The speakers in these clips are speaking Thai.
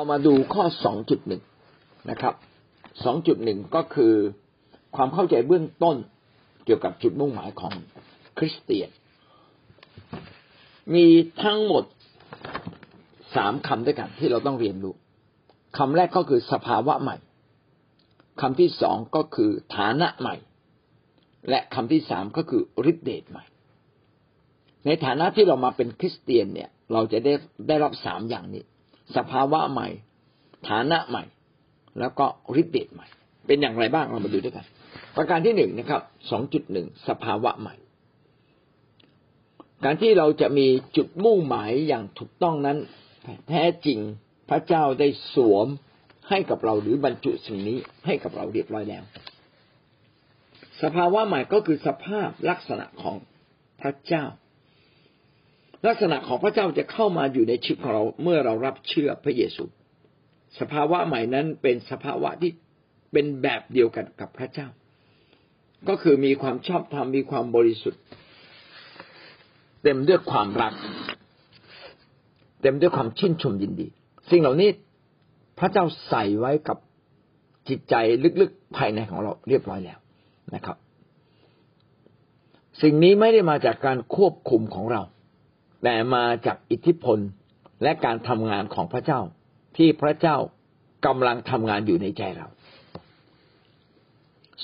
เรามาดูข้อสองจุดหนึ่งนะครับสองจุดหนึ่งก็คือความเข้าใจเบื้องต้นเกี่ยวกับจุดมุ่งหมายของคริสเตียน มีทั้งหมดสามคำด้วยกันที่เราต้องเรียนรู้คำแรกก็คือสภาวะใหม่คำที่สองก็คือฐานะใหม่ และคำที่สามก็คือฤทธิเดชใหม่ ในฐานะที่เรามาเป็นคริสเตียนเนี่ย เราจะได้ได้รับสามอย่างนี้ สภาวะใหม่ ฐานะใหม่ แล้วก็ฤทธิเดชใหม่ เป็นอย่างไรบ้างเรามาดูด้วยกัน ประการที่หนึ่งนะครับสองจุดหนึ่งสภาวะใหม่ การที่เราจะมีจุดมุ่งหมายอย่างถูกต้องนั้น แท้จริงพระเจ้าได้สวมให้กับเราหรือบรรจุสิ่งนี้ให้กับเราเรียบร้อยแล้ว สภาวะใหม่ก็คือสภาพลักษณะของพระเจ้า ลักษณะของพระเจ้าจะเข้ามาอยู่ในชีวิตของเราเมื่อเรารับเชื่อพระเยซู สภาวะใหม่นั้นเป็นสภาวะที่เป็นแบบเดียวกันกับพระเจ้า ก็คือมีความชอบธรรมมีความบริสุทธิ์ เต็มด้วยความรัก เต็มด้วยความชื่นชมยินดี สิ่งเหล่านี้พระเจ้าใส่ไว้กับจิตใจลึกๆภายในของเราเรียบร้อยแล้วนะครับ สิ่งนี้ไม่ได้มาจากการควบคุมของเรา แต่มาจากอิทธิพลและการทำงานของพระเจ้า ที่พระเจ้ากำลังทำงานอยู่ในใจเรา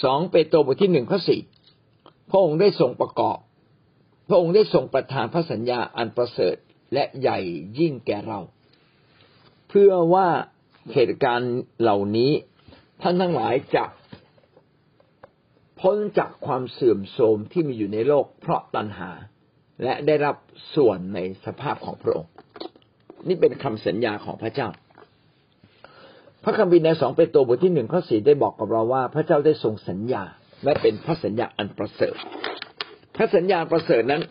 สองเปโตรบทที่หนึ่งข้อสี่พระองค์ได้ทรงประกอบ พระองค์ได้ทรงประทานพระสัญญาอันประเสริฐและใหญ่ยิ่งแก่เรา เพื่อว่าเหตุการณ์เหล่านี้ท่านทั้งหลายจะพ้นจากความเสื่อมโทรมที่มีอยู่ในโลกเพราะตัณหา และได้รับส่วนในสภาพของพระองค์ นี่เป็นคำสัญญาของพระเจ้า พระคัมภีร์ในสองเปโตรบทที่หนึ่งข้อสี่ได้บอกกับเราว่า พระเจ้าได้ทรงสัญญา และเป็นพระสัญญาอันประเสริฐพระสัญญาประเสริฐนั้น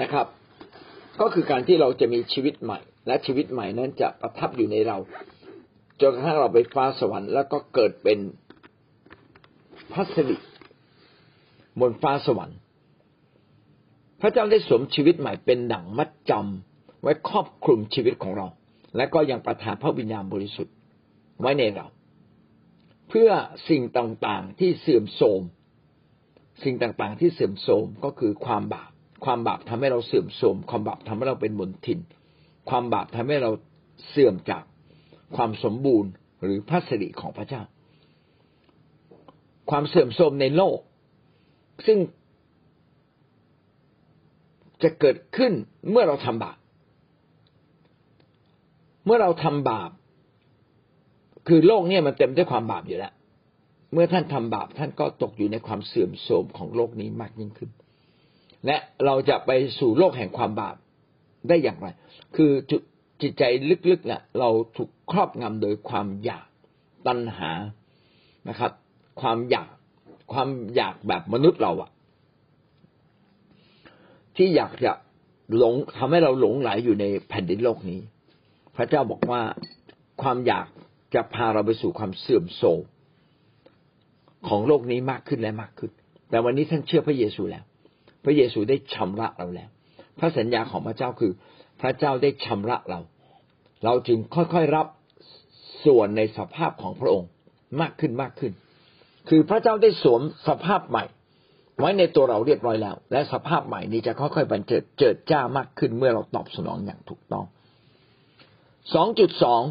นะครับ ก็คือการที่เราจะมีชีวิตใหม่ และชีวิตใหม่นั้นจะประทับอยู่ในเราจนกระทั่งเราไปฟ้าสวรรค์แล้วก็เกิดเป็นพัสดุบนฟ้าสวรรค์ ระเจ้าได้สวมชีวิตใหม่เป็นหนังมัดจำไว้ครอบคลุมชีวิตของเรา และก็ยังประทานพระวิญญาณบริสุทธิ์ไว้ในเรา เพื่อสิ่งต่างๆที่เสื่อมโทรมสิ่งต่างๆที่เสื่อมโทรมก็คือความบาป ความบาปทำให้เราเสื่อมโทรมความบาปทำให้เราเป็นมนทิน ความบาปทำให้เราเสื่อมจากความสมบูรณ์หรือพัสดิของพระเจ้า ความเสื่อมโทรมในโลก ซึ่ง จะเกิดขึ้นเมื่อเราทำบาป เมื่อเราทำบาป คือโลกเนี่ยมันเต็มด้วยความบาปอยู่แล้ว เมื่อท่านทำบาปท่านก็ตกอยู่ในความเสื่อมโทรมของโลกนี้มากยิ่งขึ้น และเราจะไปสู่โลกแห่งความบาปได้อย่างไร คือจุดจิตใจลึกๆเนี่ยเราถูกครอบงำโดยความอยากตัณหานะครับ ความอยากความอยากแบบมนุษย์เราอะ ที่อยากจะหลงทำให้เราหลงไหลอยู่ในแผ่นดินโลกนี้ พระเจ้าบอกว่าความอยากจะพาเราไปสู่ความเสื่อมโทรมของโลกนี้มากขึ้นและมากขึ้น แต่วันนี้ท่านเชื่อพระเยซูแล้ว พระเยซูได้ชำระเราแล้ว พระสัญญาของพระเจ้าคือ พระเจ้าได้ชำระเรา เราจึงค่อยๆรับส่วนในสภาพของพระองค์มากขึ้นมากขึ้น คือพระเจ้าได้สวมสภาพใหม่ ไว้ในตัวเราเรียบร้อยแล้ว และสภาพใหม่นี้จะค่อยๆบรรเจิดเจิดจ้ามากขึ้นเมื่อเราตอบสนองอย่างถูกต้องสองจุดสอง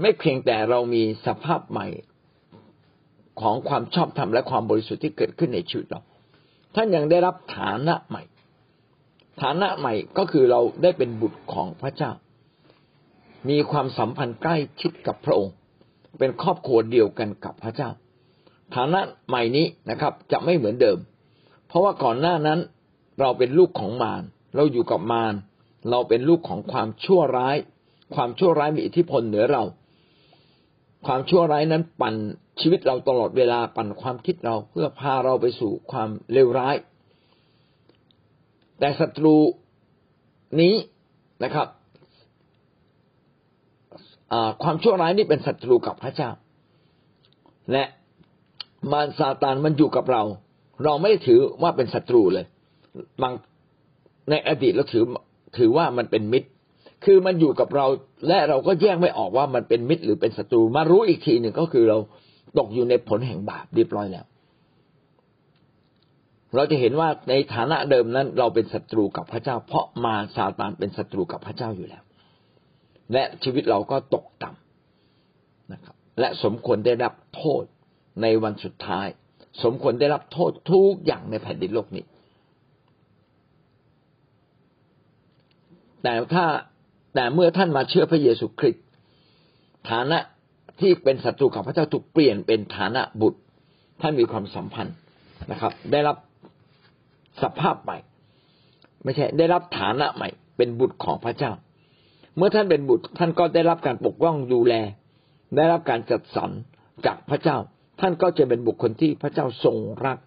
ไม่เพียงแต่เรามีสภาพใหม่ของความชอบธรรมและความบริสุทธิ์ที่เกิดขึ้นในชีวิตเรา ท่านยังได้รับฐานะใหม่ ฐานะใหม่ก็คือเราได้เป็นบุตรของพระเจ้า มีความสัมพันธ์ใกล้ชิดกับพระองค์ เป็นครอบครัวเดียวกันกับพระเจ้า ฐานะใหม่นี้นะครับ จะไม่เหมือนเดิม เพราะว่าก่อนหน้านั้นเราเป็นลูกของมาร เราอยู่กับมาร เราเป็นลูกของความชั่วร้าย ความชั่วร้ายมีอิทธิพลเหนือเรา ความชั่วร้ายนั้นปั่นชีวิตเราตลอดเวลาปั่นความคิดเราเพื่อพาเราไปสู่ความเลวร้าย แต่ศัตรูนี้นะครับความชั่วร้ายนี่เป็นศัตรูกับพระเจ้า และมารซาตานมันอยู่กับเรา เราไม่ได้ถือว่าเป็นศัตรูเลยบางในอดีตเราถือถือว่ามันเป็นมิตร คือมันอยู่กับเราและเราก็แยกไม่ออกว่ามันเป็นมิตรหรือเป็นศัตรู มารู้อีกทีหนึ่งก็คือเราตกอยู่ในผลแห่งบาปเรียบร้อยแล้ว เราจะเห็นว่าในฐานะเดิมนั้น เราเป็นศัตรูกับพระเจ้า เพราะมาซาตานเป็นศัตรูกับพระเจ้าอยู่แล้ว และชีวิตเราก็ตกต่ำนะครับ และสมควรได้รับโทษในวันสุดท้าย สมควรได้รับโทษทุกอย่างในแผ่นดินโลกนี้ แต่ถ้าแต่เมื่อท่านมาเชื่อพระเยซูคริสต์ฐานะที่เป็นศัตรูกับพระเจ้าถูกเปลี่ยนเป็นฐานะบุตร ท่านมีความสัมพันธ์นะครับ ได้รับสภาพใหม่ ไม่ใช่ได้รับฐานะใหม่ เป็นบุตรของพระเจ้า เมื่อท่านเป็นบุตร ท่านก็ได้รับการปกป้องดูแล ได้รับการจัดสรรจากพระเจ้า ท่านก็จะเป็นบุคคลที่พระเจ้าทรงรัก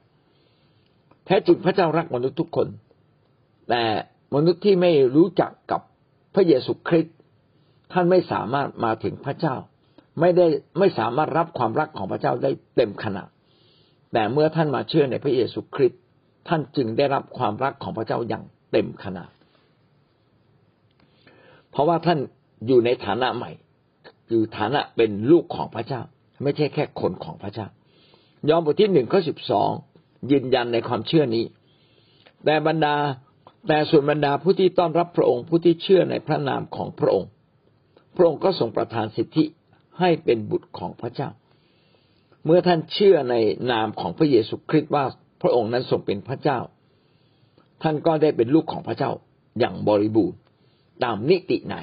แท้จริงพระเจ้ารักมนุษย์ทุกคน แต่มนุษย์ที่ไม่รู้จักกับพระเยซูคริสต์ท่านไม่สามารถมาถึงพระเจ้า ไม่ได้ไม่สามารถรับความรักของพระเจ้าได้เต็มขนาดแต่เมื่อท่านมาเชื่อในพระเยซูคริสต์ท่านจึงได้รับความรักของพระเจ้าอย่างเต็มขนาดเพราะว่าท่านอยู่ในฐานะใหม่ คือฐานะเป็นลูกของพระเจ้า ไม่ใช่แค่คนของพระเจ้า ยอห์นบทที่หนึ่งข้อสิบสองยืนยันในความเชื่อนี้ แต่บรรดาแต่ส่วนบรรดาผู้ที่ต้อนรับพระองค์ผู้ที่เชื่อในพระนามของพระองค์ พระองค์ก็ทรงประทานสิทธิให้เป็นบุตรของพระเจ้า เมื่อท่านเชื่อในนามของพระเยซูคริสต์ว่าพระองค์นั้นทรงเป็นพระเจ้า ท่านก็ได้เป็นลูกของพระเจ้าอย่างบริบูรณ์ตามนิติไหน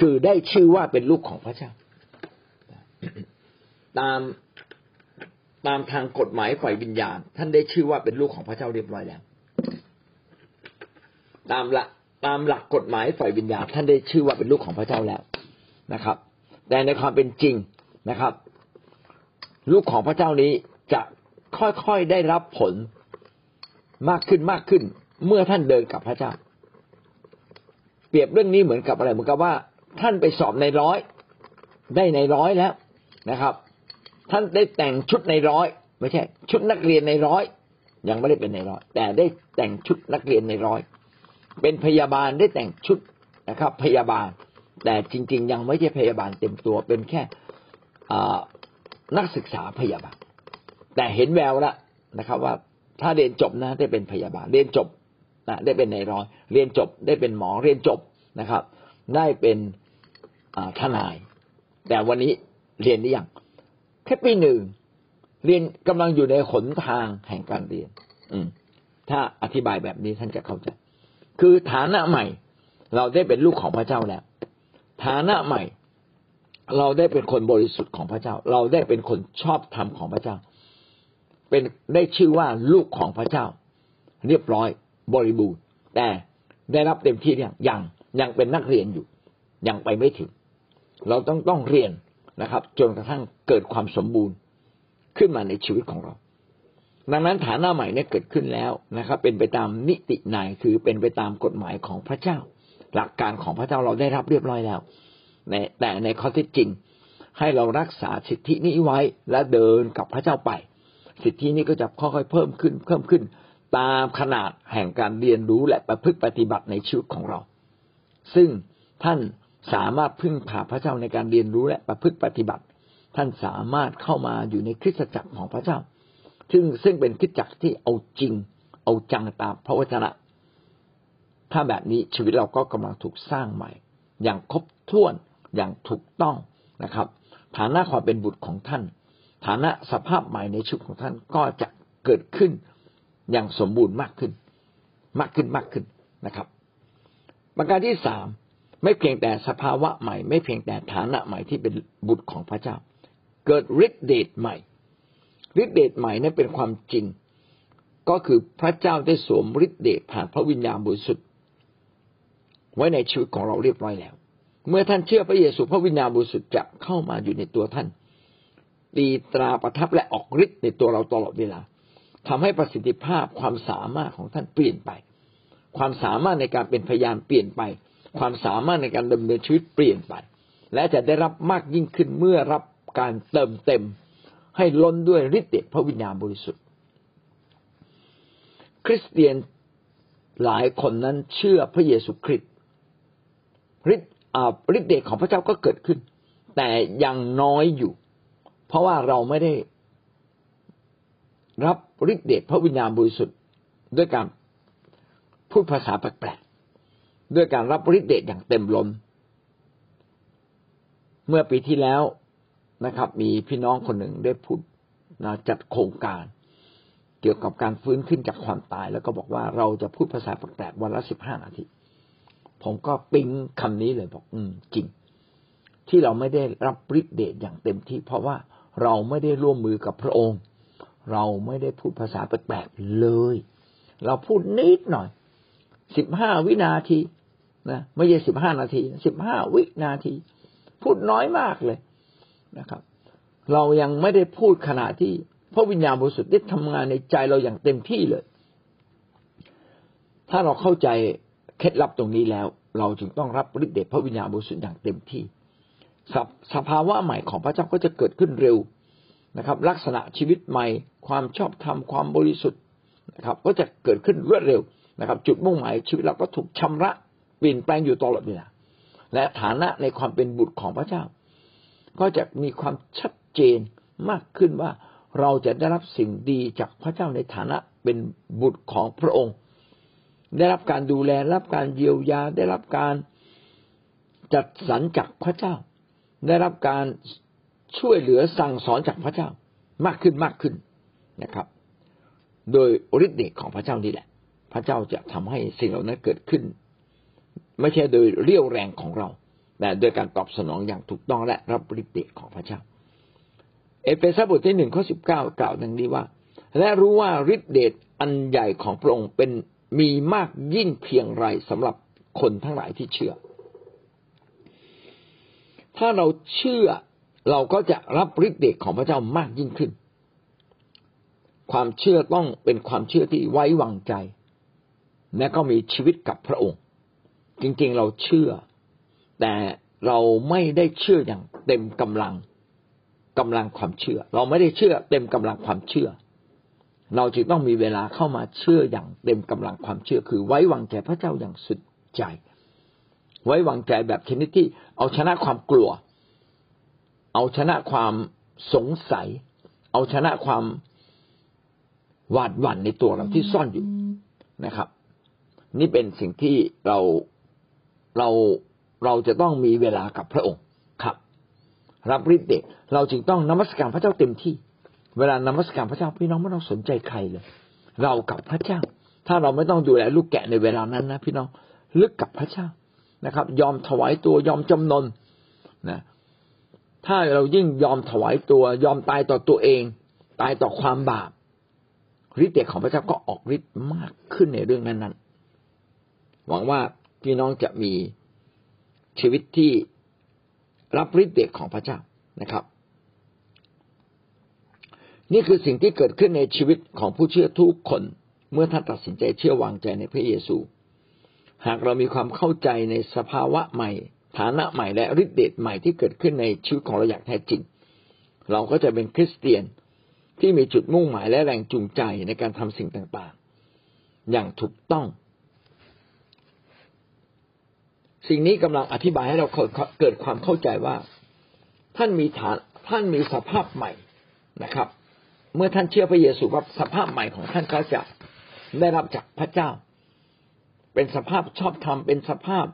คือได้ชื่อว่าเป็นลูกของพระเจ้า ตามตามทางกฎหมายฝ่ายวิญญาณ ท่านได้ชื่อว่าเป็นลูกของพระเจ้าเรียบร้อยแล้ว ตามหลักตามหลักกฎหมายฝ่ายวิญญาณ ท่านได้ชื่อว่าเป็นลูกของพระเจ้าแล้วนะครับ แต่ในความเป็นจริงนะครับ ลูกของพระเจ้านี้จะค่อยๆได้รับผลมากขึ้นมากขึ้น เมื่อท่านเดินกับพระเจ้า เปรียบเรื่องนี้เหมือนกับอะไรเหมือนกับว่า ท่านไปสอบในร้อย ได้ในร้อยแล้วนะครับ ท่านได้แต่งชุดในร้อย ไม่ใช่ ชุดนักเรียนในร้อย ยังไม่ได้เป็นในร้อย แต่ได้แต่งชุดนักเรียนในร้อย เป็นพยาบาลได้แต่งชุดนะครับ พยาบาล แต่จริง ๆ ยังไม่ใช่พยาบาลเต็มตัว เป็นแค่นักศึกษาพยาบาล แต่เห็นแววแล้วนะครับ ว่าถ้าเรียนจบนะได้เป็นพยาบาล เรียนจบนะได้เป็นในร้อย เรียนจบได้เป็นหมอ เรียนจบนะครับ ได้เป็นทนาย แต่วันนี้เรียนหรือยัง แค่ปีหนึ่งเรียนกำลังอยู่ในขนทางแห่งการเรียน อืม ถ้าอธิบายแบบนี้ท่านจะเข้าใจ คือฐานะใหม่ เราได้เป็นลูกของพระเจ้าแล้ว ฐานะใหม่ เราได้เป็นคนบริสุทธิ์ของพระเจ้า เราได้เป็นคนชอบธรรมของพระเจ้า เป็นได้ชื่อว่าลูกของพระเจ้า เรียบร้อยบริบูรณ์แต่ได้รับเต็มที่ยังยังยังเป็นนักเรียนอยู่ ยังไปไม่ถึง เราต้องต้องเรียน นะครับ จนกระทั่งเกิดความสมบูรณ์ขึ้นมาในชีวิตของเรา ดังนั้นฐานะใหม่เนี่ยเกิดขึ้นแล้วนะครับ เป็นไปตามนิติไหนคือเป็นไปตามกฎหมายของพระเจ้า หลักการของพระเจ้าเราได้รับเรียบร้อยแล้วแต่ในข้อที่จริง ให้เรารักษาสิทธินี้ไว้และเดินกับพระเจ้าไป สิทธินี้ก็จะค่อยๆเพิ่มขึ้น เพิ่มขึ้นตามขนาดแห่งการเรียนรู้และประพฤติปฏิบัติในชีวิตของเรา ซึ่งท่าน สามารถพึ่งพาพระเจ้าในการเรียนรู้และประพฤติปฏิบัติ ท่านสามารถเข้ามาอยู่ในคริสตจักรของพระเจ้า ซึ่งซึ่งเป็นคิดจักรที่เอาจริง เอาจังตามพระวจนะ ถ้าแบบนี้ชีวิตเราก็กำลังถูกสร้างใหม่ อย่างครบถ้วนอย่างถูกต้องนะครับ ฐานะความเป็นบุตรของท่าน ฐานะสภาพใหม่ในชีวิตของท่านก็จะเกิดขึ้นอย่างสมบูรณ์มากขึ้น มากขึ้นมากขึ้นนะครับ ประการที่สาม ไม่เพียงแต่สภาวะใหม่ ไม่เพียงแต่ฐานะใหม่ที่เป็นบุตรของพระเจ้า เกิดฤทธิเดชใหม่ฤทธิเดชใหม่นั้นเป็นความจริง ก็คือพระเจ้าได้สวมฤทธิเดชผ่านพระวิญญาณบริสุทธิ์ไว้ในชีวิตของเราเรียบร้อยแล้ว เมื่อท่านเชื่อพระเยซูพระวิญญาณบริสุทธิ์จะเข้ามาอยู่ในตัวท่านตีตราประทับและออกฤทธิ์ในตัวเราตลอดเวลาทำให้ประสิทธิภาพความสามารถของท่านเปลี่ยนไป ความสามารถในการเป็นพยานเปลี่ยนไป ความสามารถในการดำเนินชีวิตเปลี่ยนไป และจะได้รับมากยิ่งขึ้นเมื่อรับการเติมเต็ม ให้ล้นด้วยฤทธิ์เดชพระวิญญาณบริสุทธิ์ คริสเตียนหลายคนนั้นเชื่อพระเยซูคริสต์ฤทธิ์ฤทธิ์เดชของพระเจ้าก็เกิดขึ้น แต่ยังน้อยอยู่ เพราะว่าเราไม่ได้รับฤทธิ์เดชพระวิญญาณบริสุทธิ์ด้วยการพูดภาษาแปลก ด้วยการรับฤทธิ์เดชอย่างเต็มล้นเมื่อปีที่แล้วนะครับ มีพี่น้องคนหนึ่งได้พูดนะจัดโครงการ เกี่ยวกับการฟื้นขึ้นจากความตาย แล้วก็บอกว่าเราจะพูดภาษาแปลกๆวันละสิบห้านาที ผมก็ปิ๊งคำนี้เลยบอก อืม จริง ที่เราไม่ได้รับฤทธิ์เดชอย่างเต็มที่ เพราะว่าเราไม่ได้ร่วมมือกับพระองค์ เราไม่ได้พูดภาษาแปลกๆเลย เราพูดนิดหน่อยสิบห้าวินาที นะไม่ใช่สิบห้านาทีสิบห้าวินาที พูดน้อยมากเลยนะครับ เรายังไม่ได้พูดขณะที่พระวิญญาณบริสุทธิ์ได้ทำงานในใจเราอย่างเต็มที่เลย ถ้าเราเข้าใจเคล็ดลับตรงนี้แล้ว เราจึงต้องรับฤทธิ์เดชพระวิญญาณบริสุทธิ์อย่างเต็มที่สสภาวะใหม่ของพระเจ้าก็จะเกิดขึ้นเร็วนะครับ ลักษณะชีวิตใหม่ ความชอบธรรมความบริสุทธิ์นะครับ ก็จะเกิดขึ้นรวดเร็วนะครับ จุดมุ่งหมายชีวิตเราก็ถูกชำระ เปลี่ยนแปลงอยู่ตลอดเวลาและฐานะในความเป็นบุตรของพระเจ้า ก็จะมีความชัดเจนมากขึ้นว่าเราจะได้รับสิ่งดีจากพระเจ้าในฐานะเป็นบุตรของพระองค์ ได้รับการดูแลรับการเยียวยาได้รับการจัดสรรจากพระเจ้า ได้รับการช่วยเหลือสั่งสอนจากพระเจ้ามากขึ้นมากขึ้นนะครับ โดยฤทธิ์เดชของพระเจ้านี่แหละ พระเจ้าจะทำให้สิ่งเหล่านั้นเกิดขึ้น ไม่ใช่โดยเรี่ยวแรงของเราแต่โดยการตอบสนองอย่างถูกต้องและรับฤทธิ์เดชของพระเจ้า เอเฟซัสบทที่หนึ่งข้อสิบเก้ากล่าวดังนี้ว่า และรู้ว่าฤทธิเดชอันใหญ่ของพระองค์เป็นมีมากยิ่งเพียงไรสำหรับคนทั้งหลายที่เชื่อ ถ้าเราเชื่อเราก็จะรับฤทธิเดชของพระเจ้ามากยิ่งขึ้น ความเชื่อต้องเป็นความเชื่อที่ไว้วางใจ และก็มีชีวิตกับพระองค์ จริงๆเราเชื่อ แต่เราไม่ได้เชื่ออย่างเต็มกำลังกำลังความเชื่อ เราไม่ได้เชื่อเต็มกำลังความเชื่อ เราจึงต้องมีเวลาเข้ามาเชื่ออย่างเต็มกำลังความเชื่อ คือไว้วางใจพระเจ้าอย่างสุดใจ ไว้วางใจแบบชนิดที่เอาชนะความกลัว เอาชนะความสงสัย เอาชนะความหวาดหวั่นในตัวเราที่ซ่อนอยู่นะครับ นี่เป็นสิ่งที่เรา เราเราจะต้องมีเวลากับพระองค์ครับ รับฤทธิ์เดชเราจึงต้องนมัสการพระเจ้าเต็มที่ เวลานมัสการพระเจ้าพี่น้องไม่ต้องสนใจใครเลย เรากับพระเจ้า ถ้าเราไม่ต้องดูแลลูกแกะในเวลานั้นนะพี่น้องลึกกับพระเจ้านะครับ ยอมถวายตัวยอมจำนนนะถ้าเรายิ่งยอมถวายตัวยอมตายต่อตัวเอง ตายต่อความบาปฤทธิ์เดชของพระเจ้าก็ออกฤทธิ์มากขึ้นในเรื่องนั้นๆหวังว่า พี่น้องจะมีชีวิตที่รับฤทธิ์เดชของพระเจ้านะครับ นี่คือสิ่งที่เกิดขึ้นในชีวิตของผู้เชื่อทุกคนเมื่อท่านตัดสินใจเชื่อวางใจในพระเยซู หากเรามีความเข้าใจในสภาวะใหม่ ฐานะใหม่และฤทธิ์เดชใหม่ที่เกิดขึ้นในชีวิตของเราอย่างแท้จริง เราก็จะเป็นคริสเตียนที่มีจุดมุ่งหมายและแรงจูงใจในการทำสิ่งต่างๆ อย่างถูกต้อง สิ่งนี้กำลังอธิบายให้เราเกิดความเข้าใจว่า ท่านมีฐานท่านมีสภาพใหม่นะครับ เมื่อท่านเชื่อพระเยซูว่าสภาพใหม่ของท่านก็จะได้รับจากพระเจ้า เป็นสภาพชอบธรรมเป็นสภาพ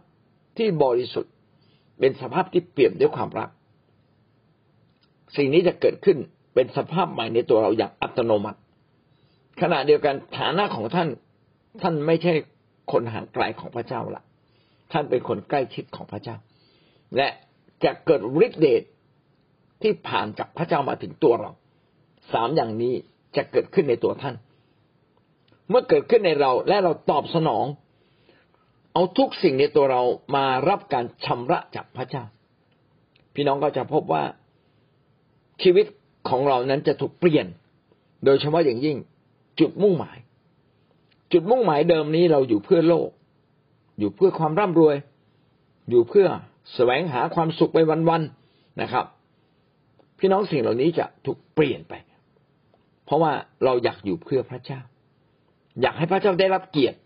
ที่บริสุทธิ์ เป็นสภาพที่เปี่ยนด้วยความรัก สิ่งนี้จะเกิดขึ้นเป็นสภาพใหม่ในตัวเราอย่างอัตโนมัติ ขณะเดียวกันฐานะของท่านท่านไม่ใช่คนห่างไกลของพระเจ้าละ ท่านเป็นคนใกล้ชิดของพระเจ้า และจะเกิดฤทธิเดชที่ผ่านจากพระเจ้ามาถึงตัวเราสามอย่างนี้จะเกิดขึ้นในตัวท่าน เมื่อเกิดขึ้นในเราและเราตอบสนอง เอาทุกสิ่งในตัวเรามารับการชำระจากพระเจ้า พี่น้องก็จะพบว่าชีวิตของเรานั้นจะถูกเปลี่ยน โดยเฉพาะอย่างยิ่งจุดมุ่งหมาย จุดมุ่งหมายเดิมนี้เราอยู่เพื่อโลก อยู่เพื่อความร่ำรวย อยู่เพื่อแสวงหาความสุขไปวันๆนะครับ พี่น้องสิ่งเหล่านี้จะถูกเปลี่ยนไป เพราะว่าเราอยากอยู่เพื่อพระเจ้า อยากให้พระเจ้าได้รับเกียรติ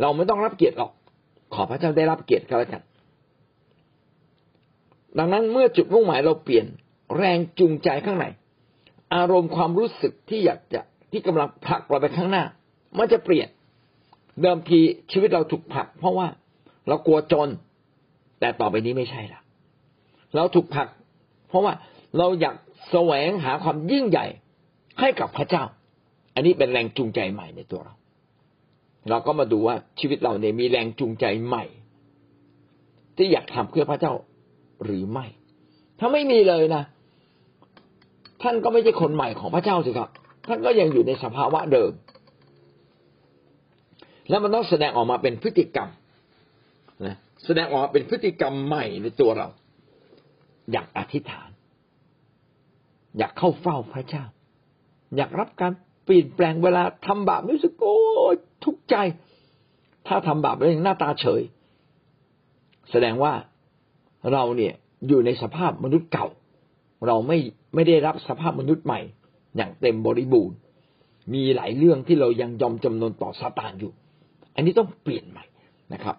เราไม่ต้องรับเกียรติหรอก ขอพระเจ้าได้รับเกียรติก็แล้วกัน ดังนั้นเมื่อจุดมุ่งหมายเราเปลี่ยนแรงจูงใจข้างในอารมณ์ความรู้สึกที่อยากจะที่กำลังผลักเราไปข้างหน้า มันจะเปลี่ยน เดิมทีชีวิตเราถูกผลัก เพราะว่าเรากลัวจน แต่ต่อไปนี้ไม่ใช่ละเราถูกผลัก เพราะว่าเราอยากแสวงหาความยิ่งใหญ่ให้กับพระเจ้า อันนี้เป็นแรงจูงใจใหม่ในตัวเรา เราก็มาดูว่าชีวิตเราเนี่ยมีแรงจูงใจใหม่ ที่อยากทำเพื่อพระเจ้าหรือไม่ ถ้าไม่มีเลยนะท่านก็ไม่ใช่คนใหม่ของพระเจ้าสิครับ ท่านก็ยังอยู่ในสภาวะเดิม แล้วมันต้องแสดงออกมาเป็นพฤติกรรมนะแสดงออกมาเป็นพฤติกรรมใหม่ในตัวเรา อยากอธิษฐาน อยากเข้าเฝ้าพระเจ้า อยากรับการเปลี่ยนแปลงเวลาทำบาปรู้สึกโอ้ทุกข์ใจ ถ้าทำบาปแล้วยังหน้าตาเฉย แสดงว่าเราเนี่ยอยู่ในสภาพมนุษย์เก่า เราไม่ไม่ได้รับสภาพมนุษย์ใหม่ อย่างเต็มบริบูรณ์ มีหลายเรื่องที่เรายังยอมจำนนต่อซาตานอยู่ อันนี้ต้องเปลี่ยนใหม่นะครับ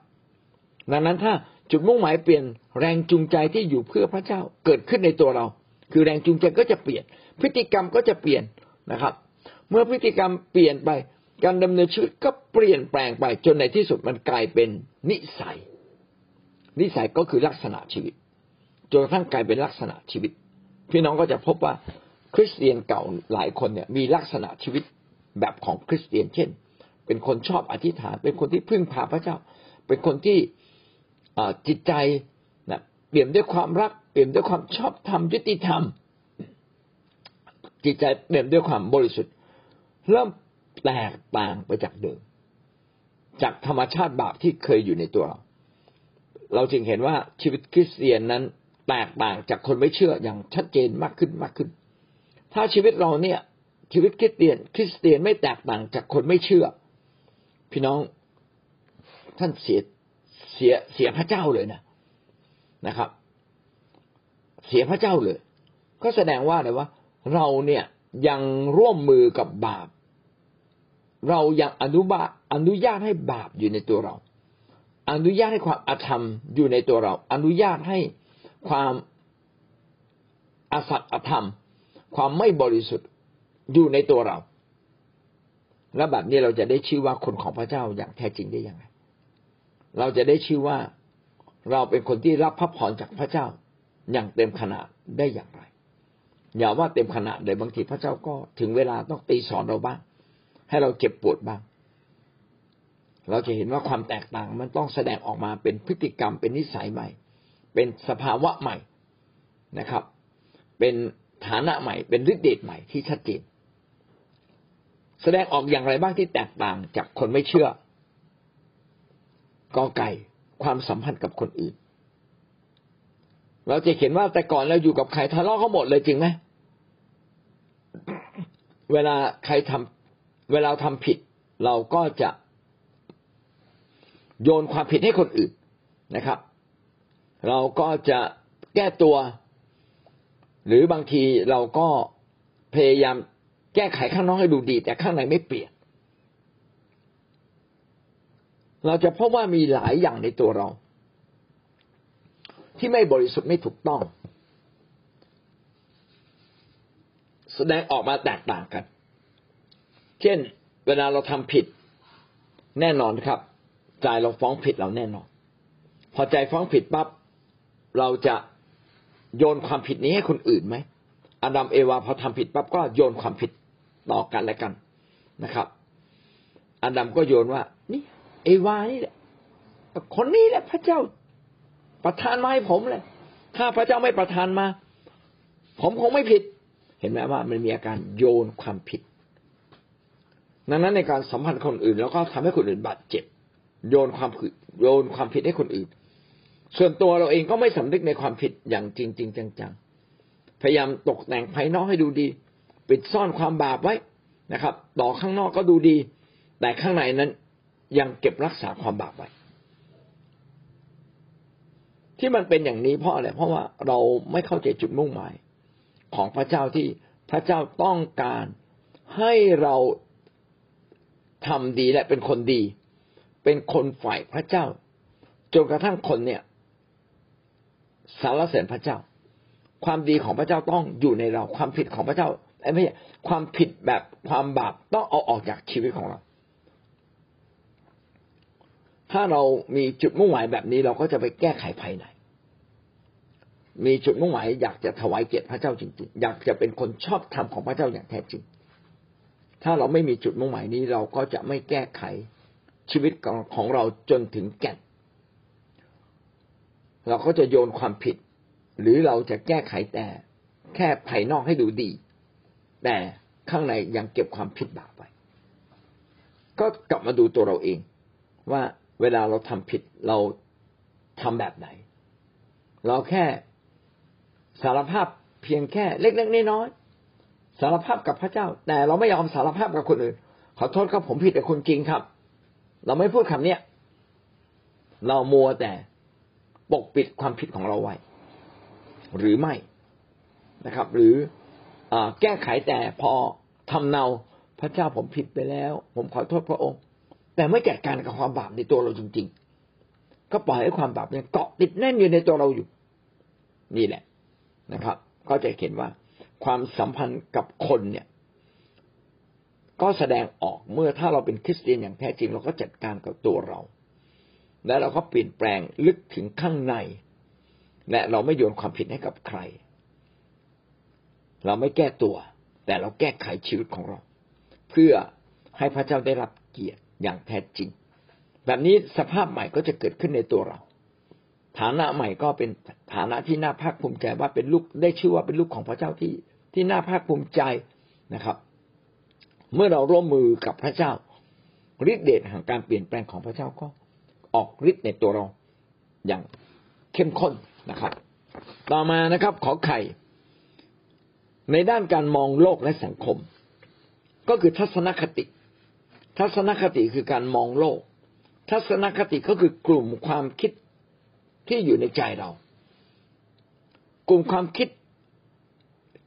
ดังนั้นถ้าจุดมุ่งหมายเปลี่ยนแรงจูงใจที่อยู่เพื่อพระเจ้าเกิดขึ้นในตัวเรา คือแรงจูงใจก็จะเปลี่ยน พฤติกรรมก็จะเปลี่ยนนะครับ เมื่อพฤติกรรมเปลี่ยนไปการดำเนินชีวิตก็เปลี่ยนแปลงไปจนในที่สุดมันกลายเป็นนิสัย นิสัยก็คือลักษณะชีวิตจนกระทั่งกลายเป็นลักษณะชีวิต พี่น้องก็จะพบว่าคริสเตียนเก่าหลายคนเนี่ยมีลักษณะชีวิตแบบของคริสเตียนเช่น เป็นคนชอบอธิษฐาน เป็นคนที่พึ่งพาพระเจ้า เป็นคนที่จิตใจนะเปี่ยมด้วยความรัก เปี่ยมด้วยความชอบธรรมยุติธรรม จิตใจเปี่ยมด้วยความบริสุทธิ์ เริ่มแตกต่างไปจากเดิม จากธรรมชาติบาปที่เคยอยู่ในตัวเราเราจึงเห็นว่าชีวิตคริสเตียนนั้นแตกต่างจากคนไม่เชื่ออย่างชัดเจนมากขึ้นมากขึ้น ถ้าชีวิตเราเนี่ยชีวิตคริสเตียน คริสเตียนไม่แตกต่างจากคนไม่เชื่อ พี่น้องท่านเสียเสียเสียพระเจ้าเลยนะนะครับ เสียพระเจ้าเลย ก็แสดงว่าอะไรว่า เราเนี่ยยังร่วมมือกับบาป เรายังอนุบาอนุญาตให้บาปอยู่ในตัวเรา อนุญาตให้ความอาธรรมอยู่ในตัวเรา อนุญาตให้ความอสัตย์อธรรม ความไม่บริสุทธิ์อยู่ในตัวเรา และแบบนี้เราจะได้ชื่อว่าคนของพระเจ้าอย่างแท้จริงได้ยังไง เราจะได้ชื่อว่าเราเป็นคนที่รับพระพรจากพระเจ้าอย่างเต็มขนาดได้อย่างไร อย่าว่าเต็มขนาดเลยบางทีพระเจ้าก็ถึงเวลาต้องตีสอนเราบ้าง ให้เราเจ็บปวดบ้าง เราจะเห็นว่าความแตกต่างมันต้องแสดงออกมาเป็นพฤติกรรมเป็นนิสัยใหม่ เป็นสภาวะใหม่นะครับ เป็นฐานะใหม่ เป็นฤทธิเดชใหม่ที่ชัดเจน แสดงออกอย่างไรบ้างที่แตกต่างจากคนไม่เชื่อกอไก่ความสัมพันธ์กับคนอื่น เราจะเห็นว่าแต่ก่อนเราอยู่กับใครทะเลาะเขาหมดเลยจริงไหมเวลาใครทำเวลาทำผิด เราก็จะโยนความผิดให้คนอื่นนะครับ เราก็จะแก้ตัว หรือบางทีเราก็พยายาม แก้ไขข้างนอกให้ดูดี แต่ข้างในไม่เปลี่ยน เราจะพบว่ามีหลายอย่างในตัวเรา ที่ไม่บริสุทธิ์ไม่ถูกต้อง แสดงออกมาแตกต่างกัน เช่น เวลาเราทำผิด แน่นอนครับใจเราฟ้องผิดเราแน่นอน พอใจฟ้องผิดปั๊บเราจะโยนความผิดนี้ให้คนอื่นไหมอดัมเอวาพอทำผิดปั๊บก็โยนความผิด ต่อกันและกันนะครับ อาดัมก็โยนว่า นี่เอวานี่แหละคนนี้แหละพระเจ้าประทานมาให้ผมเลยถ้าพระเจ้าไม่ประทานมา ผมคงไม่ผิด เห็นไหมว่ามันมีอาการโยนความผิด ดังนั้นในการสัมพันธ์คนอื่น แล้วก็ทำให้คนอื่นบาดเจ็บ โยนความผิดโยนความผิดให้คนอื่น ส่วนตัวเราเองก็ไม่สำนึกในความผิดอย่างจริงจริงจังๆพยายามตกแต่งภายนอกให้ดูดี ปิดซ่อนความบาปไว้นะครับ ต่อข้างนอกก็ดูดี แต่ข้างในนั้นยังเก็บรักษาความบาปไว้ ที่มันเป็นอย่างนี้เพราะอะไรเพราะว่าเราไม่เข้าใจจุดมุ่งหมาย ของพระเจ้าที่พระเจ้าต้องการให้เราทำดีและเป็นคนดี เป็นคนฝ่ายพระเจ้า จนกระทั่งคนเนี่ยสารเสริญพระเจ้า ความดีของพระเจ้าต้องอยู่ในเรา ความผิดของพระเจ้า ไม่ใช่ความผิดแบบความบาปต้องเอาออกจากชีวิตของเรา ถ้าเรามีจุดมุ่งหมายแบบนี้เราก็จะไปแก้ไขภายในมีจุดมุ่งหมายอยากจะถวายเกียรติพระเจ้าจริงๆ อยากจะเป็นคนชอบธรรมของพระเจ้าอย่างแท้จริง ถ้าเราไม่มีจุดมุ่งหมายนี้เราก็จะไม่แก้ไขชีวิตของของเราจนถึงแก่น เราก็จะโยนความผิด หรือเราจะแก้ไขแต่แค่ภายนอกให้ดูดี แต่ข้างในยังเก็บความผิดบาปไว้ก็กลับมาดูตัวเราเอง ว่าเวลาเราทำผิดเราทำแบบไหน เราแค่สารภาพเพียงแค่เล็กๆน้อยๆสารภาพกับพระเจ้า แต่เราไม่ยอมสารภาพกับคนอื่น ขอโทษครับผมผิดแต่คนจริงครับ เราไม่พูดคำเนี้ยเรามัวแต่ปกปิดความผิดของเราไว้ หรือไม่นะครับ หรือ แก้ไขแต่พอทำเนาพระเจ้าผมผิดไปแล้ว ผมขอโทษพระองค์ แต่ไม่จัดการกับความบาปในตัวเราจริง ๆ ก็ปล่อยให้ความบาปเนี่ยเกาะติดแน่นอยู่ในตัวเราอยู่ นี่แหละนะครับ ก็จะเห็นว่าความสัมพันธ์กับคนเนี่ย ก็แสดงออกเมื่อถ้าเราเป็นคริสเตียนอย่างแท้จริง เราก็จัดการกับตัวเรา และเราก็เปลี่ยนแปลงลึกถึงข้างใน และเราไม่โยนความผิดให้กับใคร เราไม่แก้ตัว แต่เราแก้ไขชีวิตของเรา เพื่อให้พระเจ้าได้รับเกียรติอย่างแท้จริง แบบนี้สภาพใหม่ก็จะเกิดขึ้นในตัวเรา ฐานะใหม่ก็เป็นฐานะที่น่าภาคภูมิใจว่าเป็นลูกได้ชื่อว่าเป็นลูกของพระเจ้าที่ที่น่าภาคภูมิใจนะครับ เมื่อเราร่วมมือกับพระเจ้าฤทธิเดชแห่งการเปลี่ยนแปลงของพระเจ้าก็ออกฤทธิ์ในตัวเราอย่างเข้มข้นนะครับ ต่อมานะครับ ขอไข่ ในด้านการมองโลกและสังคม ก็คือทัศนคติ ทัศนคติคือการมองโลก ทัศนคติก็คือกลุ่มความคิดที่อยู่ในใจเรา กลุ่มความคิด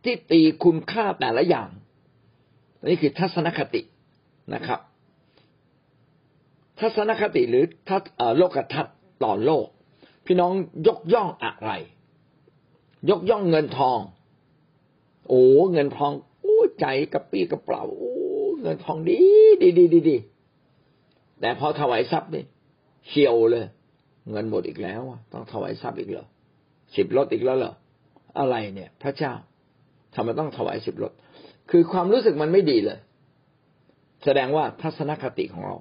ที่ตีคุณค่าแต่ละอย่าง นี่คือทัศนคตินะครับ ทัศนคติหรือทัศโลกทัศน์ต่อโลก พี่น้องยกย่องอะไร ยกย่องเงินทอง โอ้เงินทองโอ้ใจกระปี้กระเป๋าโอ้เงินทองดีดีดีดีดีแต่พอถวายทรัพย์นี่เขียวเลย เงินหมดอีกแล้วต้องถวายทรัพย์อีกเหรอสิบรถอีกแล้วเหรออะไรเนี่ย พระเจ้าทำไมต้องถวายสิบรถคือความรู้สึกมันไม่ดีเลย แสดงว่าทัศนคติของเรา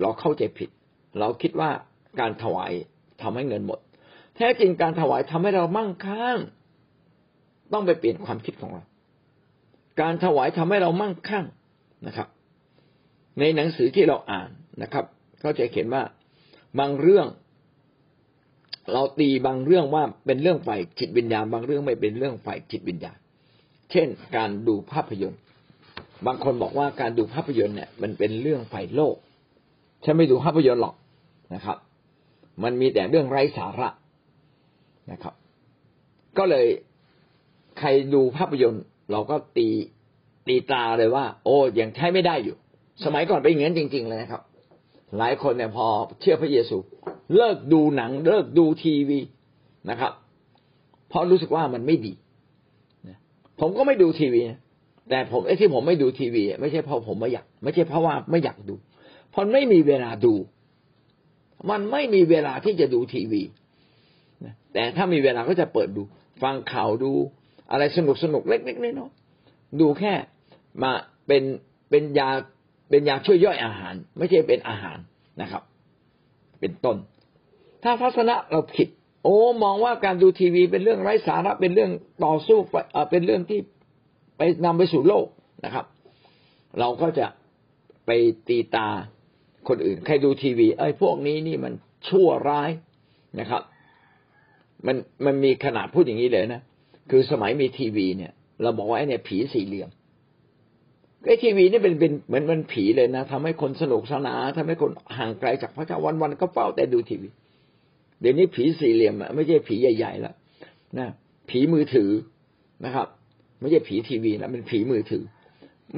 เราเข้าใจผิด เราคิดว่าการถวายทำให้เงินหมด แท้จริงการถวายทำให้เรามั่งคั่ง ต้องไปเปลี่ยนความคิดของเรา การถวายทำให้เรามั่งคั่งนะครับ ในหนังสือที่เราอ่านนะครับ ก็จะเขียนว่าบางเรื่อง เราตีบางเรื่องว่าเป็นเรื่องฝ่ายจิตวิญญาณ บางเรื่องไม่เป็นเรื่องฝ่ายจิตวิญญาณ เช่น การดูภาพยนตร์ บางคนบอกว่าการดูภาพยนตร์เนี่ย มันเป็นเรื่องฝ่ายโลก ฉันไม่ดูภาพยนตร์หรอกนะครับ มันมีแต่เรื่องไร้สาระนะครับ ก็เลย ใครดูภาพยนตร์ เราก็ตีตีตาเลยว่า โอ้ยังใช้ไม่ได้อยู่ สมัยก่อนเป็นอย่างนั้นจริง ๆ เลยนะครับ หลายคนเนี่ยพอเชื่อพระเยซู เลิกดูหนัง เลิกดูทีวีนะครับ เพราะรู้สึกว่ามันไม่ดีผมก็ไม่ดูทีวีแต่ผมไอ้ที่ผมไม่ดูทีวี ไม่ใช่เพราะผมไม่อยาก ไม่ใช่เพราะว่าไม่อยากดูเพราะไม่มีเวลาดู มันไม่มีเวลาที่จะดูทีวีแต่ถ้ามีเวลาก็จะเปิดดู ฟังข่าวดู อะไรสนุกสนุกเล็กๆน้อยๆดูแค่มาเป็นเป็นยาเป็นยาช่วยย่อยอาหาร ไม่ใช่เป็นอาหารนะครับ เป็นต้น ถ้าทัศนะเราผิด โอ้มองว่าการดูทีวีเป็นเรื่องไร้สาระเป็นเรื่องต่อสู้เป็นเรื่องที่ไปนำไปสู่โลกนะครับ เราก็จะไปตีตาคนอื่น ใครดูทีวี เอ้ยพวกนี้นี่มันชั่วร้ายนะครับ มันมันมีขนาดพูดอย่างนี้เลยนะ คือสมัยมีทีวีเนี่ย เราบอกว่าไอ้เนี่ยผีสี่เหลี่ยมไอ้ทีวีนี่เป็นเป็นเหมือนมันผีเลยนะทำให้คนสนุกสนานทำให้คนห่างไกลจากพระเจ้าวันวันก็เฝ้าแต่ดูทีวี เดี๋ยวนี้ผีสี่เหลี่ยมไม่ใช่ผีใหญ่ๆแล้วนะผีมือถือนะครับ ไม่ใช่ผีทีวีแล้วเป็นผีมือถือ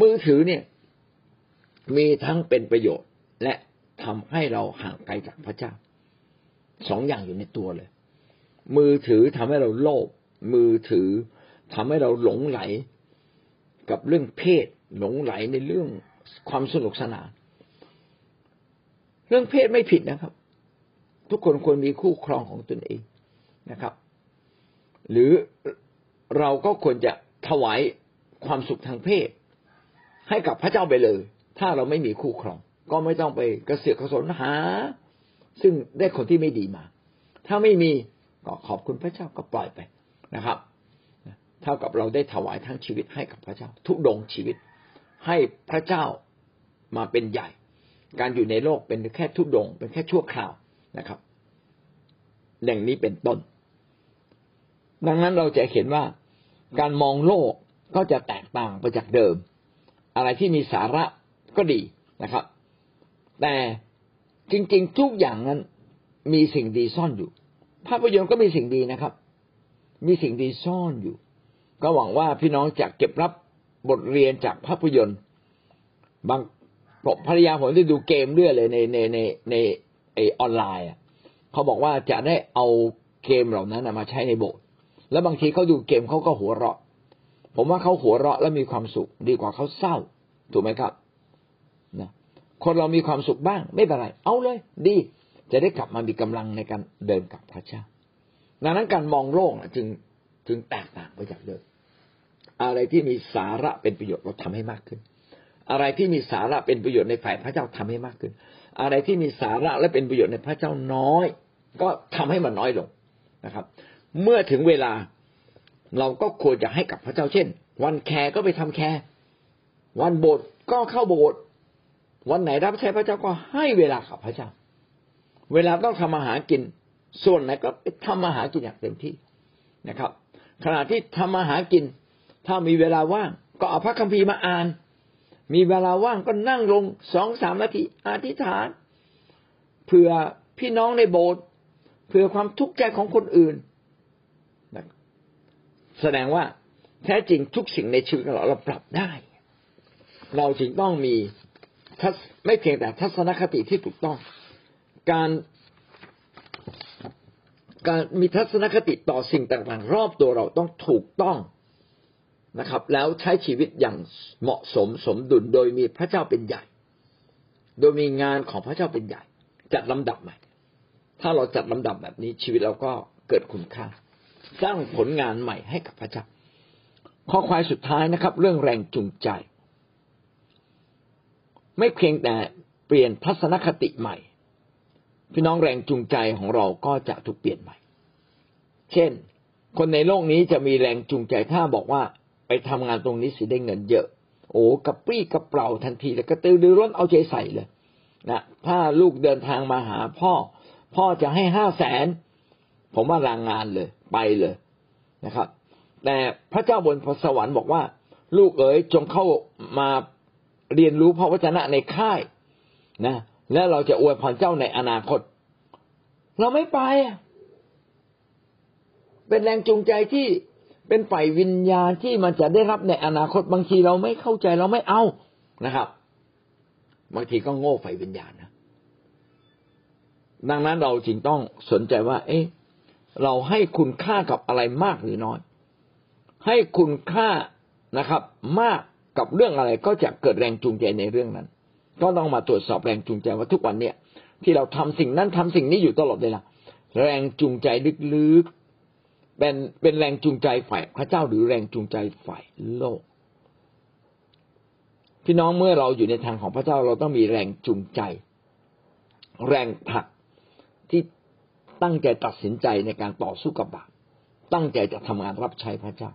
มือถือเนี่ย มีทั้งเป็นประโยชน์และทำให้เราห่างไกลจากพระเจ้าสองอย่างอยู่ในตัวเลย มือถือทำให้เราโลภ มือถือทำให้เราหลงไหลกับเรื่องเพศ หลงไหลในเรื่องความสนุกสนาน เรื่องเพศไม่ผิดนะครับ ทุกคนควรมีคู่ครองของตนเองนะครับ หรือเราก็ควรจะถวายความสุขทางเพศ ให้กับพระเจ้าไปเลย ถ้าเราไม่มีคู่ครอง ก็ไม่ต้องไปกระเสือกกระสนหา ซึ่งได้คนที่ไม่ดีมา ถ้าไม่มีก็ขอบคุณพระเจ้าก็ปล่อยไป นะครับเท่ากับเราได้ถวายทั้งชีวิตให้กับพระเจ้า ทุกดงชีวิต ให้พระเจ้ามาเป็นใหญ่ การอยู่ในโลกเป็นแค่ทุกดง เป็นแค่ชั่วคราวนะครับอย่างนี้เป็นต้น ดังนั้นเราจะเห็นว่าการมองโลกก็จะแตกต่างไปจากเดิม อะไรที่มีสาระก็ดีนะครับ แต่จริง ๆ ทุกอย่างนั้นมีสิ่งดีซ่อนอยู่ ภาพยนตร์ก็มีสิ่งดีนะครับ มีสิ่งดีซ่อนอยู่ ก็หวังว่าพี่น้องจะเก็บรับบทเรียนจากภาพยนตร์ บางภรรยาผมได้ดูเกมเรื่อยเลยในในในในไอออนไลน์เขาบอกว่าจะได้เอาเกมเหล่านั้นมาใช้ในโบสถ์แล้วบางทีเขาดูเกมเขาก็หัวเราะ ผมว่าเขาหัวเราะแล้วมีความสุขดีกว่าเขาเศร้า ถูกไหมครับนะคนเรามีความสุขบ้าง ไม่เป็นไร เอาเลย ดี จะได้กลับมามีกำลังในการเดินกับพระเจ้า ดังนั้นการมองโลกจึงจึงแตกต่างไปจากเดิมอะไรที่มีสาระเป็นประโยชน์เราทำให้มากขึ้น อะไรที่มีสาระเป็นประโยชน์ในฝ่ายพระเจ้าทำให้มากขึ้น อะไรที่มีสาระและเป็นประโยชน์ในพระเจ้าน้อย ก็ทำให้มันน้อยลงนะครับ เมื่อถึงเวลาเราก็ควรจะให้กับพระเจ้าเช่น วันแคร์ก็ไปทำแคร์วันโบสถ์ก็เข้าโบสถ์วันไหนรับใช้พระเจ้าก็ให้เวลากับพระเจ้า เวลาต้องทำอาหารกิน ส่วนไหนก็ทำอาหากินอย่างเต็มที่นะครับ ขณะที่ทำอาหากิน ถ้ามีเวลาว่าง ก็เอาพระคัมภีร์มาอ่าน มีเวลาว่างก็นั่งลงสองสามนาทีอธิษฐานเผื่อพี่น้องในโบสถ์เผื่อความทุกข์ใจของคนอื่น แสดงว่าแท้จริงทุกสิ่งในชีวิตของเราเราปรับได้ เราจึงต้องมีไม่เพียงแต่ทัศนคติที่ถูกต้อง การ การมีทัศนคติต่อสิ่งต่างๆ รอบตัวเราต้องถูกต้องนะครับ แล้วใช้ชีวิตอย่างเหมาะสมสมดุลโดยมีพระเจ้าเป็นใหญ่ โดยมีงานของพระเจ้าเป็นใหญ่ จัดลำดับใหม่ ถ้าเราจัดลำดับแบบนี้ชีวิตเราก็เกิดคุณค่า สร้างผลงานใหม่ให้กับพระเจ้า ข้อควายสุดท้ายนะครับ เรื่องแรงจูงใจ ไม่เพียงแต่เปลี่ยนทัศนคติใหม่ พี่น้องแรงจูงใจของเราก็จะถูกเปลี่ยนใหม่ เช่น คนในโลกนี้จะมีแรงจูงใจถ้าบอกว่า ไปทำงานตรงนี้สิได้เงินเยอะ โอ้กระปรี้กระเปร่าทันทีแล้วก็ตือรือร้นเอาใจใส่เลยนะถ้าลูกเดินทางมาหาพ่อ พ่อจะให้ห้าแสนผมว่าลางงานเลย ไปเลยนะครับ แต่พระเจ้าบนสวรรค์บอกว่า ลูกเอ๋ยจงเข้ามาเรียนรู้พระวจนะในค่ายนะ แล้วเราจะอวยพรเจ้าในอนาคต เราไม่ไป เป็นแรงจูงใจที่เป็นฝ่ายวิญญาณที่มันจะได้รับในอนาคตบางทีเราไม่เข้าใจเราไม่เอานะครับ บางทีก็โง่ฝ่ายวิญญาณนะดังนั้นเราจึงต้องสนใจว่า เอ๊ะเราให้คุณค่ากับอะไรมากหรือน้อย ให้คุณค่านะครับ มากกับเรื่องอะไรก็จะเกิดแรงจูงใจในเรื่องนั้น ก็ต้องมาตรวจสอบแรงจูงใจว่าทุกวันเนี่ยที่เราทำสิ่งนั้นทำสิ่งนี้อยู่ตลอดเวลาแรงจูงใจลึกๆเป็นเป็นแรงจูงใจฝ่ายพระเจ้าหรือแรงจูงใจฝ่ายโลก พี่น้องเมื่อเราอยู่ในทางของพระเจ้าเราต้องมีแรงจูงใจ แรงผลักที่ตั้งใจตัดสินใจในการต่อสู้กับบาปตั้งใจจะทำงานรับใช้พระเจ้า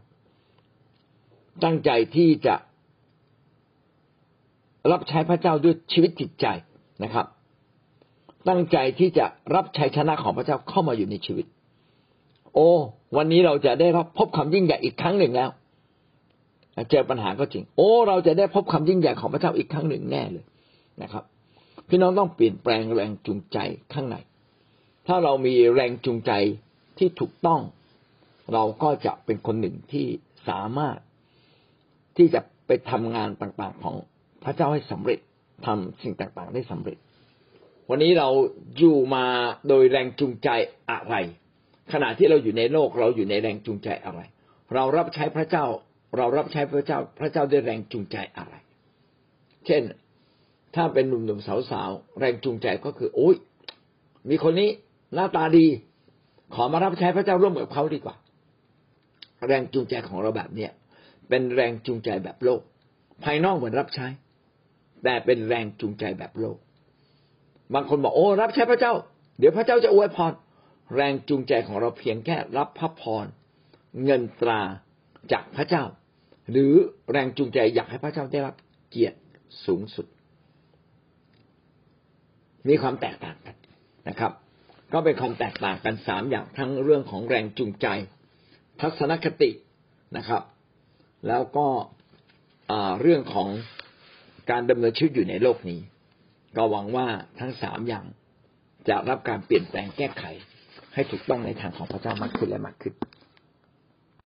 ตั้งใจที่จะ รับใช้พระเจ้าด้วยชีวิตจิตใจนะครับ ตั้งใจที่จะรับชัยชนะของพระเจ้าเข้ามาอยู่ในชีวิต โอ้ วันนี้เราจะได้รับพบคำยิ่งใหญ่อีกครั้งหนึ่งแล้วเจอปัญหาก็จริง โอ้ เราจะได้พบคำยิ่งใหญ่ของพระเจ้าอีกครั้งหนึ่งแน่เลยนะครับ พี่น้องต้องเปลี่ยนแปลงแรงจูงใจข้างใน ถ้าเรามีแรงจูงใจที่ถูกต้อง เราก็จะเป็นคนหนึ่งที่สามารถที่จะไปทำงานต่างๆของ พระเจ้าให้สำเร็จทำสิ่งต่างๆได้สำเร็จ วันนี้เราอยู่มาโดยแรงจูงใจอะไร ขณะที่เราอยู่ในโลกเราอยู่ในแรงจูงใจอะไร เรารับใช้พระเจ้า เรารับใช้พระเจ้า พระเจ้าด้วยแรงจูงใจอะไร เช่น ถ้าเป็นหนุ่มๆสาวๆแรงจูงใจก็คือ โอ้ยมีคนนี้หน้าตาดี ขอมารับใช้พระเจ้าร่วมกับเขาดีกว่า แรงจูงใจของเราแบบเนี้ยเป็นแรงจูงใจแบบโลก ภายนอกเหมือนรับใช้ แต่เป็นแรงจูงใจแบบโลก บางคนบอกโอ้รับใช้พระเจ้า เดี๋ยวพระเจ้าจะอวยพร แรงจูงใจของเราเพียงแค่รับพระพร เงินตราจากพระเจ้า หรือแรงจูงใจอยากให้พระเจ้าได้รับเกียรติสูงสุด มีความแตกต่างกันนะครับ ก็เป็นความแตกต่างกันสามอย่างทั้งเรื่องของแรงจูงใจ ทัศนคตินะครับ แล้วก็เรื่องของ การดำเนินชีวิตอยู่ในโลกนี้ ก็หวังว่าทั้งสามอย่างจะรับการเปลี่ยนแปลงแก้ไข ให้ถูกต้องในทางของพระเจ้ามากขึ้นและมากขึ้น